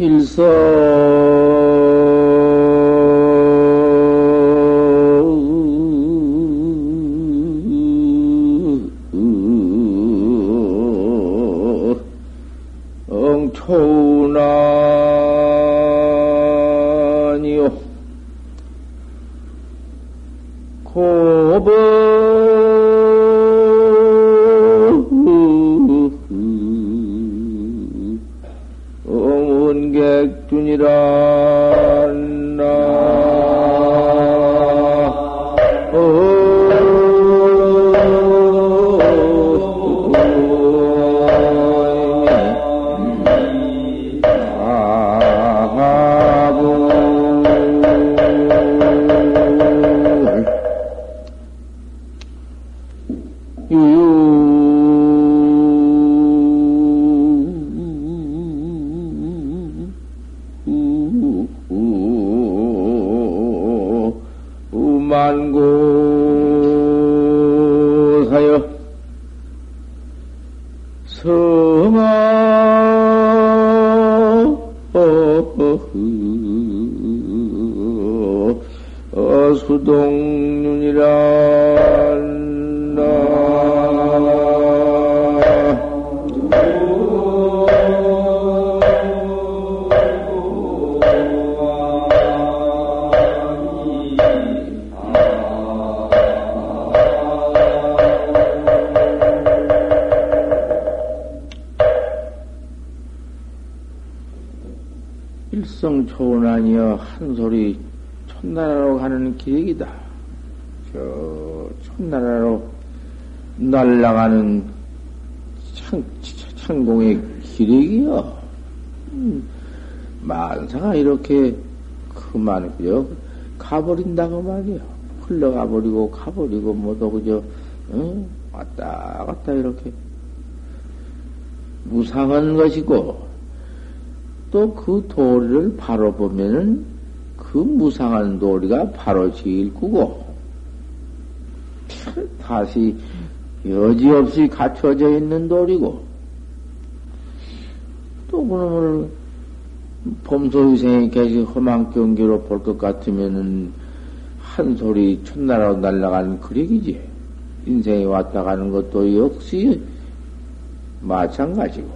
일서 수동윤이라 일성초원아니여 한 소리 천나라로 가는 길이다. 저 천나라로 날아가는 창, 창공의 길이기요. 음, 만사가 이렇게 그만 그저 가버린다고 말이요. 흘러가 버리고 가버리고 뭐도 그저 응? 왔다 갔다 이렇게 무상한 것이고 또 그 도리를 바로 보면은 그 무상한 도리가 바로 제일구고 다시 여지없이 갖춰져 있는 도리고 또 그놈을 범소위생이 계시 험한 경계로 볼 것 같으면은 한 소리 천나라로 날아가는 그릭이지. 인생이 왔다 가는 것도 역시 마찬가지고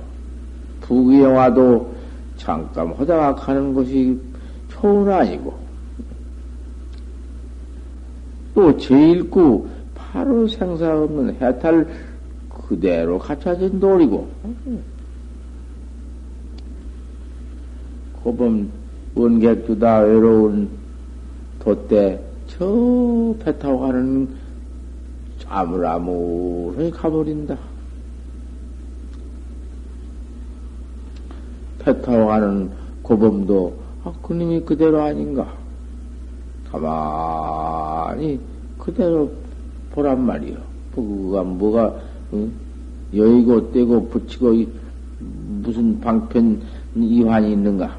부귀에 와도 잠깐 가는 것이 초은 아니고 또 제일구 바로 생사 없는 해탈 그대로 갖춰진 돌이고 고범 원객두다 외로운 돛대 저 배 타고 가는 아무라무히 가버린다. 배 타고 가는 고범도 아, 그님이 그대로 아닌가? 가만히 그대로 보란 말이요. 그가 뭐가 응? 여의고 떼고 붙이고 무슨 방편 이환이 있는가?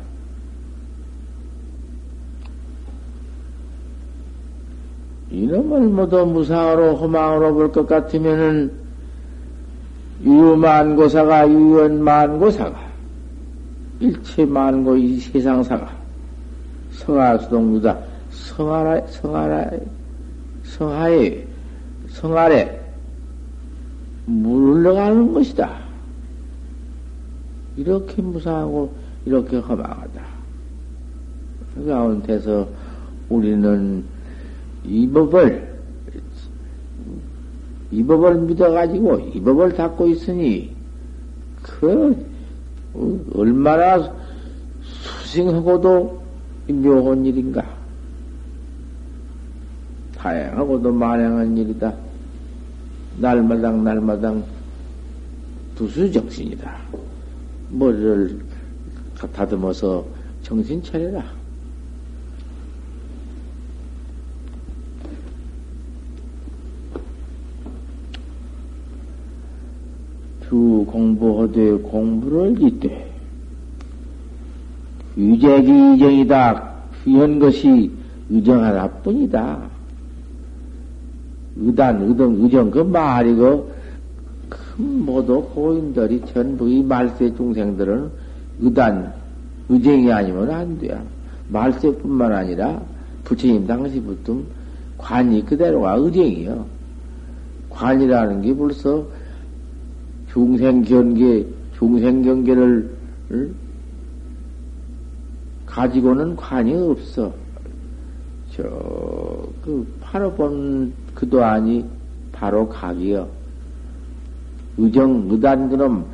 이놈을 모두 무상으로 허망으로 볼 것 같으면은 유만고사가 유연만고사가 일체 만고 이 세상사가 성하수동유다 성하라 성하라 성하에 성아래 물러가는 것이다. 이렇게 무상하고 이렇게 허망하다. 그 가운데서 우리는 이 법을 이 법을 믿어가지고 이 법을 닦고 있으니 그 얼마나 수승하고도 묘한 일인가? 다양하고도 만행한 일이다. 날마당 날마당 두수정신이다. 머리를 다듬어서 정신 차려라. 주 공부하되 공부를 이때 위재기 이정이다. 귀한 것이 의정 하나뿐이다. 의단, 의정, 의정, 그 말이고, 그 모두 고인들이 전부 이 말세 중생들은 의단, 의쟁이 아니면 안 돼요. 말세뿐만 아니라 부처님 당시부터 관이 그대로가 의쟁이요. 관이라는 게 벌써 중생견계, 중생경계를 가지고는 관이 없어. 저, 그, 바로 본 그도 아니, 바로 각이요. 의정, 의단 그놈,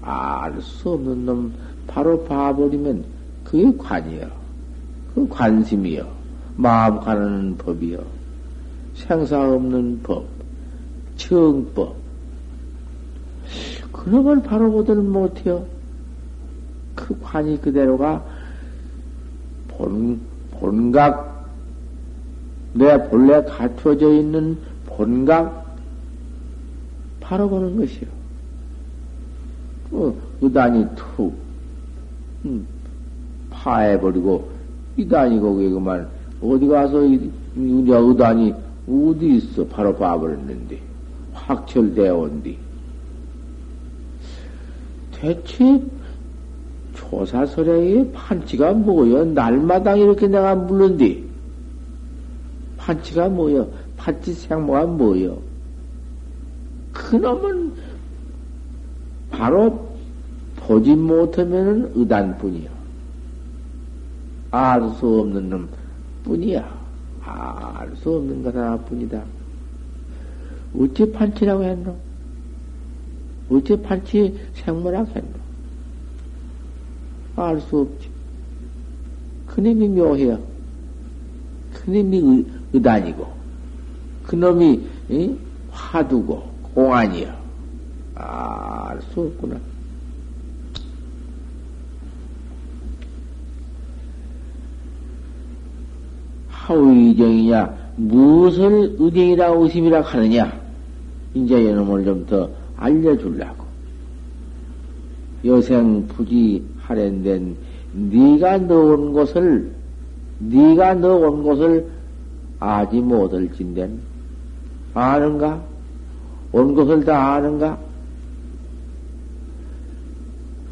알 수 없는 놈, 바로 봐버리면 그게 관이요. 그 관심이요. 마음 가는 법이요. 생사 없는 법, 정법. 그놈을 바로 보들 못해요. 그 관이 그대로가 본, 본각, 내 본래 갖춰져 있는 본각, 바로 보는 것이요. 그 의단이 툭, 음, 파해버리고, 이단이 거기에 그만, 어디 가서, 이, 이 의단이 어디 있어? 바로 봐버렸는데. 확철되어 온뒤. 대체 조사설에 판치가 뭐여? 날마다 이렇게 내가 물른디. 판치가 뭐여? 판치 생모가 뭐여? 그놈은 바로 보지 못하면은 의단뿐이요. 알 수 없는 놈 뿐이야. 알 수 없는 것 하나뿐이다. 어찌 판치라고 했노? 어찌 판치 생모라고 했노? 알 수 없지. 그놈이 묘해요. 그놈이 의, 의단이고, 그놈이 이? 화두고, 공안이요. 알수 없구나. 하의정이냐, 무엇을 의정이라 의심이라 하느냐, 이제 이놈을 좀 더 알려주려고. 여생 부지 할인된 네가 넣은 것을 네가 넣은 것을 아지 못할 진된 아는가? 온 것을 다 아는가?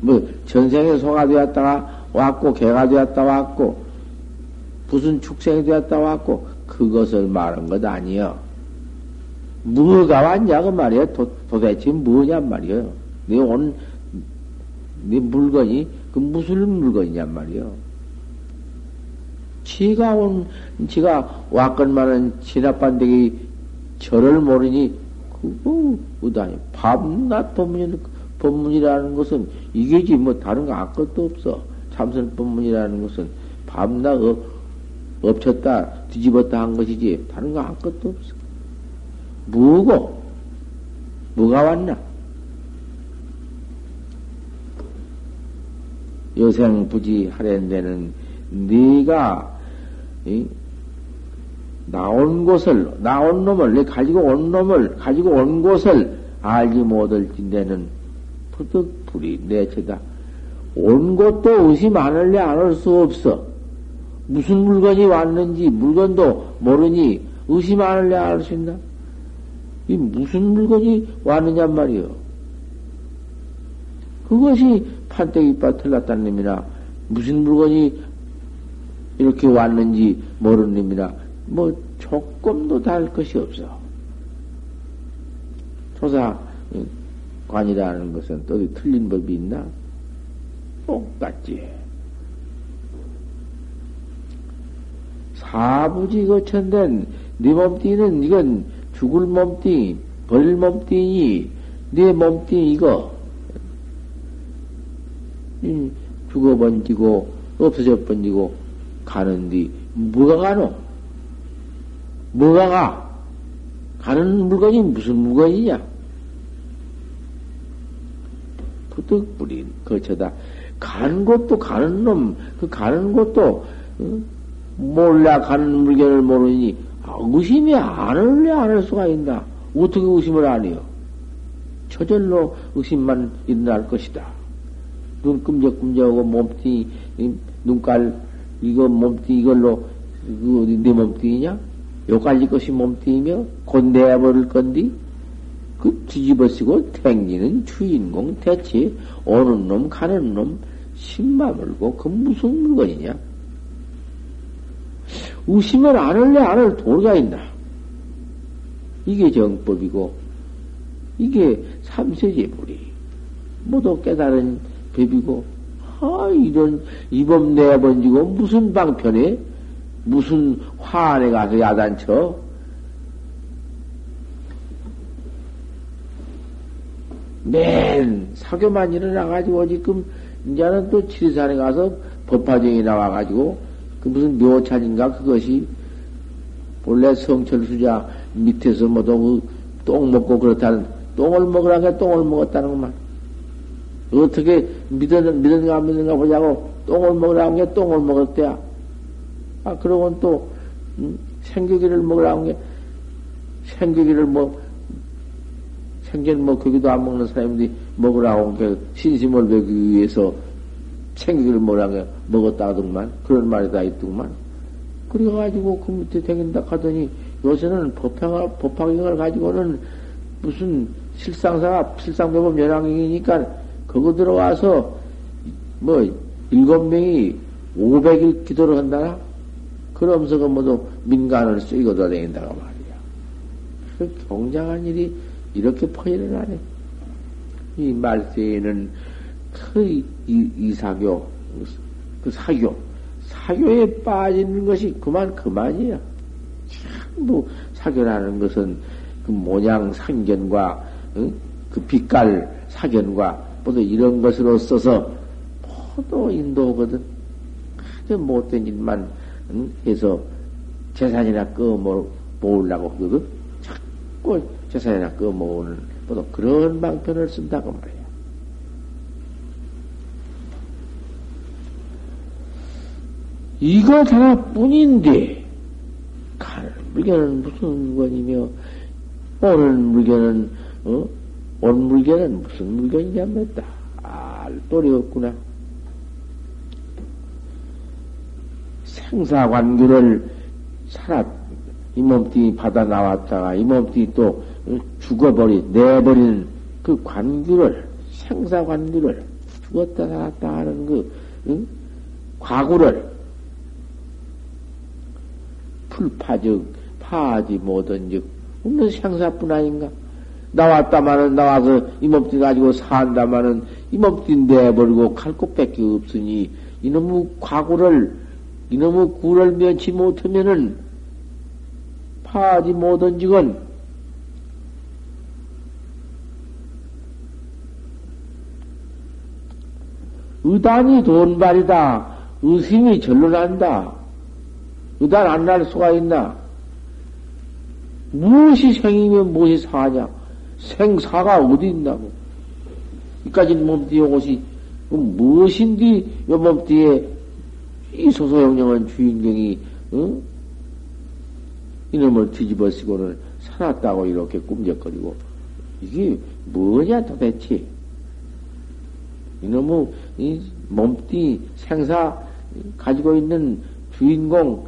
뭐 전생에 소가 되었다가 왔고 개가 되었다 왔고 무슨 축생이 되었다 왔고 그것을 말한 것 아니여. 뭐가 왔냐 그 말이야. 도, 도대체 뭐냔 말이여. 네온 네 물건이 그 무슨 물건이냔 말이여. 지가 온 지가 왔건만은 진압반대기 절을 모르니 그거 의다니 밤낮 법문 법문이라는 것은 이게지 뭐 다른 거 아무것도 없어. 참선 법문이라는 것은 밤낮 엎쳤다 뒤집었다 한 것이지 다른 거 아무것도 없어. 뭐고? 뭐가 왔나? 여생 부지 하랜데는 네가 이, 나온 곳을 나온 놈을 내 가지고 온 놈을 가지고 온 곳을 알지 못할 진대는 푸득 불이 내체다. 온 곳도 의심 안 할래 안할 수 없어. 무슨 물건이 왔는지 물건도 모르니 의심 안 할래 안할 수 있나? 이 무슨 물건이 왔느냐 말이요. 그것이 판때기빠 틀렸다는 놈이나 무슨 물건이 이렇게 왔는지 모르는 놈이나 뭐 조금도 다를 것이 없어. 조사관이라는 것은 또 틀린 법이 있나? 똑같지. 사부지 거천된 네 몸띠는 이건 죽을 몸띠, 버릴 몸띠니 네 몸띠 이거 죽어 번지고 없어져 번지고 가는디 뭐가 가노? 뭐가 가? 가는 물건이 무슨 물건이냐? 부득 뿌린 거쳐다. 가는 곳도 가는 놈, 그 가는 곳도 어? 몰라 가는 물건을 모르니 아, 의심이 안 할래 안 할 수가 있나? 어떻게 의심을 안 해요? 저절로 의심만 일어날 것이다. 눈 끔적끔적하고 몸뚱이, 눈깔, 이거 몸뚱이 이걸로, 그네 몸뚱이냐? 요까지 것이 몸뚱이며 곧 내버릴 건디? 그 뒤집어 쓰고 탱기는 주인공 대체 오는 놈 가는 놈 신마 물고 그 무슨 물건이냐? 의심을 안 할래 안 할 도리가 있나? 이게 정법이고 이게 삼세제불이 모두 깨달은 법이고 아 이런 이범 내번지고 무슨 방편에 무슨 화 안에 가서 야단쳐 맨 사교만 일어나가지고 지금 이제는 또 칠산에 가서 법화정이 나와가지고 그 무슨 묘찬인가 그것이 본래 성철수자 밑에서 뭐도 똥 먹고 그렇다는 똥을 먹으라게 똥을 먹었다는 것만 어떻게 믿었는, 믿었는가 믿는가 보자고 똥을 먹으라는 게 똥을 먹었대야. 아, 그러고는 또, 음, 생기기를 먹으라는 게 생기기를 뭐, 생전 뭐, 거기도 안 먹는 사람들이 먹으라고 그 신심을 배기 위해서 생기기를 먹으라는 게 먹었다 하더만. 그런 말이 다 있더구만. 그래가지고 그 밑에 댕긴다 하더니 요새는 법학을, 법학경을 가지고는 무슨 실상사가, 실상배법 연항이니까 그거 들어와서 뭐 일곱 명이 오백일 기도를 한다나? 그러면서 그 모두 민간을 쓰이고 다닌다고 말이야. 그 경장한 일이 이렇게 퍼일을 하네. 이 말세에는 그 이, 이 사교, 그 사교, 사교에 빠지는 것이 그만 그만이야. 전부 사교라는 것은 그 모양 상견과 응? 그 빛깔 사견과 모두 이런 것으로 써서 모두 인도거든. 아주 못된 일만 응? 해서 재산이나 꺼모으려고 하거든. 자꾸 재산이나 꺼모으는 모두 그런 방편을 쓴다고 말이야. 이거 하나뿐인데 가는 물건은 무슨 물건이며 오는 물건은 어? 온 물건은 무슨 물건이냐 묻다. 알 도리 없구나. 생사 관계를 살았, 이 몸뚱이 받아 나왔다가 이 몸뚱이 또 죽어버리, 내버리는 그 관계를, 생사 관계를 죽었다 살았다 하는 그, 응? 과거를 풀파적, 파하지 못한 즉, 없는 생사뿐 아닌가? 나왔다마는 나와서 이 몸띠 가지고 산다마는 이 몸띠 내버리고 갈 곳밖에 없으니 이놈의 과거를 이놈의 구를 면치 못하면은 파하지 못한 직은 의단이 돈발이다. 의심이 절로 난다. 의단 안 날 수가 있나? 무엇이 생이면 무엇이 사냐? 생사가 어디 있나고. 이까지 몸띠에 옷이 무엇인데 요 몸띠에 이 소소영령한 주인공이 어? 이놈을 뒤집어 쓰고는 살았다고 이렇게 꿈적거리고 이게 뭐냐 도대체 이놈의 이 몸띠 생사 가지고 있는 주인공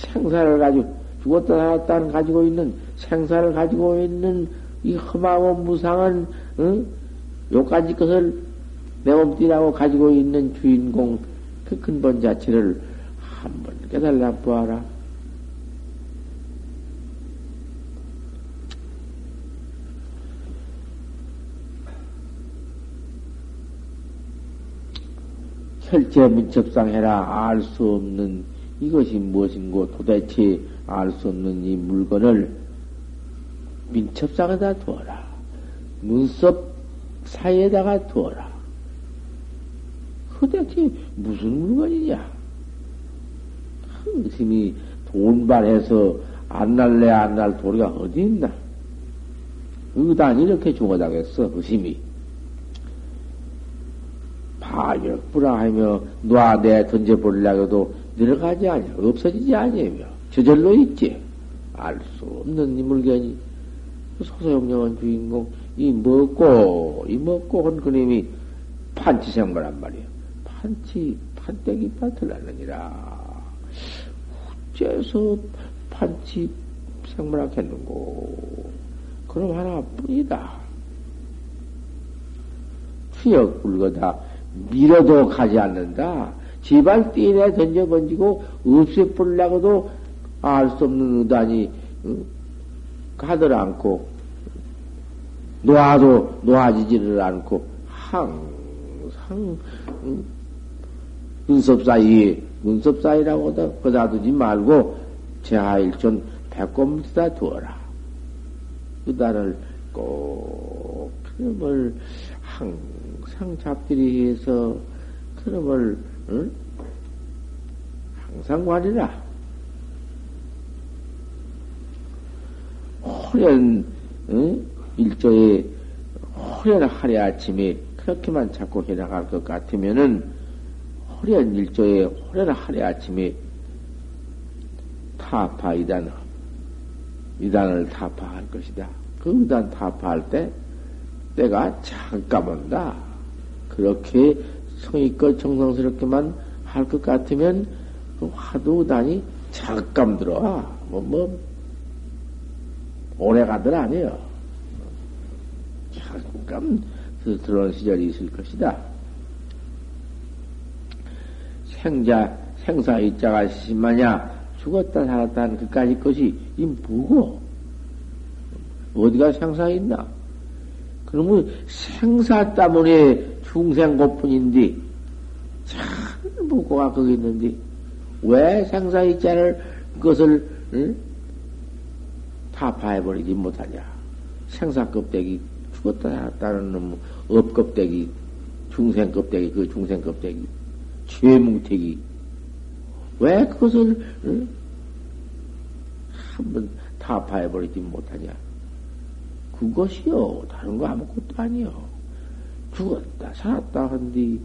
생사를 가지고 죽었다 살았다는 가지고 있는 생사를 가지고 있는 이 험하고 무상한 응? 요까지 것을 내 몸띠라고 가지고 있는 주인공 그 근본 자체를 한번 깨달라 보아라. 혈제 민첩상 해라 알 수 없는 이것이 무엇인고 도대체 알 수 없는 이 물건을 민첩상에다 두어라. 눈썹 사이에다가 두어라. 도대체 무슨 물건이냐? 흥심이 돈발해서 안 날래 안 날 도리가 어디 있나? 의단이 이렇게 죽어다겠어, 의심이. 파격부라 하며 놔내 던져버리려고 해도 들어가지 아니 없어지지 아니며 저절로 있지. 알 수 없는 이 물건이 소소영령한 주인공 이 먹고 이 먹고 한 그님이 판치생물란 말이야. 판치 판때기 밭을 하느니라. 어째서 판치 생물학했는고? 그럼 하나뿐이다. 추역 불거다 밀어도 가지 않는다. 집안 띠에 던져 번지고 없애버리려고도 알 수 없는 의단이 응? 가들 않고 놓아도 놓아지지를 않고 항상 응? 눈썹 사이에 눈썹 사이라고 거다 두지 말고 제하일촌 배꼽밑에다 두어라. 의단을 꼭 그놈을 항상 잡들이 해서 그놈을 응? 항상 관이라. 호련 응? 일조에 호련 하래 아침에 그렇게만 자꾸 해나갈 것 같으면은 호련 일조에 호련 하래 아침에 타파 이단 이단을 타파할 것이다. 그 이단 타파할 때 때가 잠깐 온다. 그렇게 성의껏 정성스럽게만 할 것 같으면 그 화두 단이 잠깐 들어와. 뭐, 뭐, 오래 가들 아니에요. 잠깐 들어온 시절이 있을 것이다. 생자, 생사 이자가 심하냐, 죽었다 살았다 하는 그까지 것이 이 뭐고? 어디가 생사 있나? 그러면 생사 때문에 중생 고뿐인데, 참 무고가 거기 있는데, 왜 생사 이자를, 그것을, 응? 타파해버리지 못하냐. 생사 껍데기, 죽었다 살았다는 놈, 업 껍데기, 중생 껍데기, 그 중생 껍데기, 죄 뭉태기. 왜 그것을, 응? 한번 타파해버리지 못하냐. 그것이요. 다른 거 아무것도 아니요. 죽었다, 살았다 한디,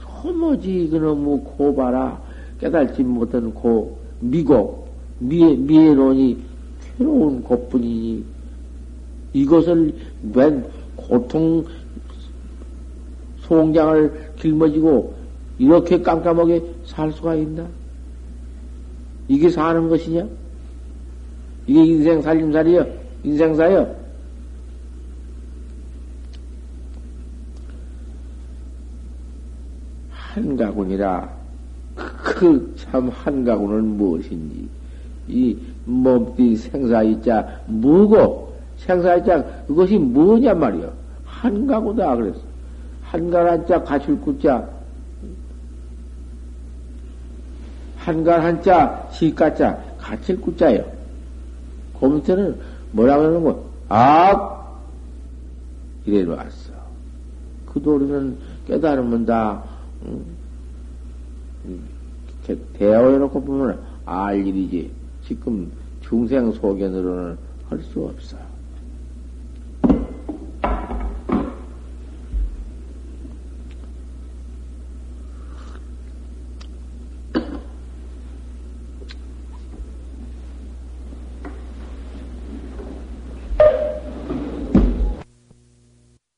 소모지 그놈의 고바라, 깨달지 못한 고, 미고, 미, 미애론이 괴로운 것뿐이니, 이것을 웬 고통 송장을 길머지고 이렇게 깜깜하게 살 수가 있나? 이게 사는 것이냐? 이게 인생 살림살이여? 인생사여? 한가군이라 그 참 한가군은 무엇인지. 이 몸띠 생사이자 뭐고 생사이자 그것이 뭐냐 말이여. 한가구다 그랬어. 한갈 한자 가출 구자. 한갈 한자 시가자 가칠 구자요 그 밑에는 뭐라 그러는 거? 악 이래 놨어. 그 도리는 깨달으면 다 응? 대화해놓고 보면 알 일이지. 지금 중생 소견으로는 할 수 없어.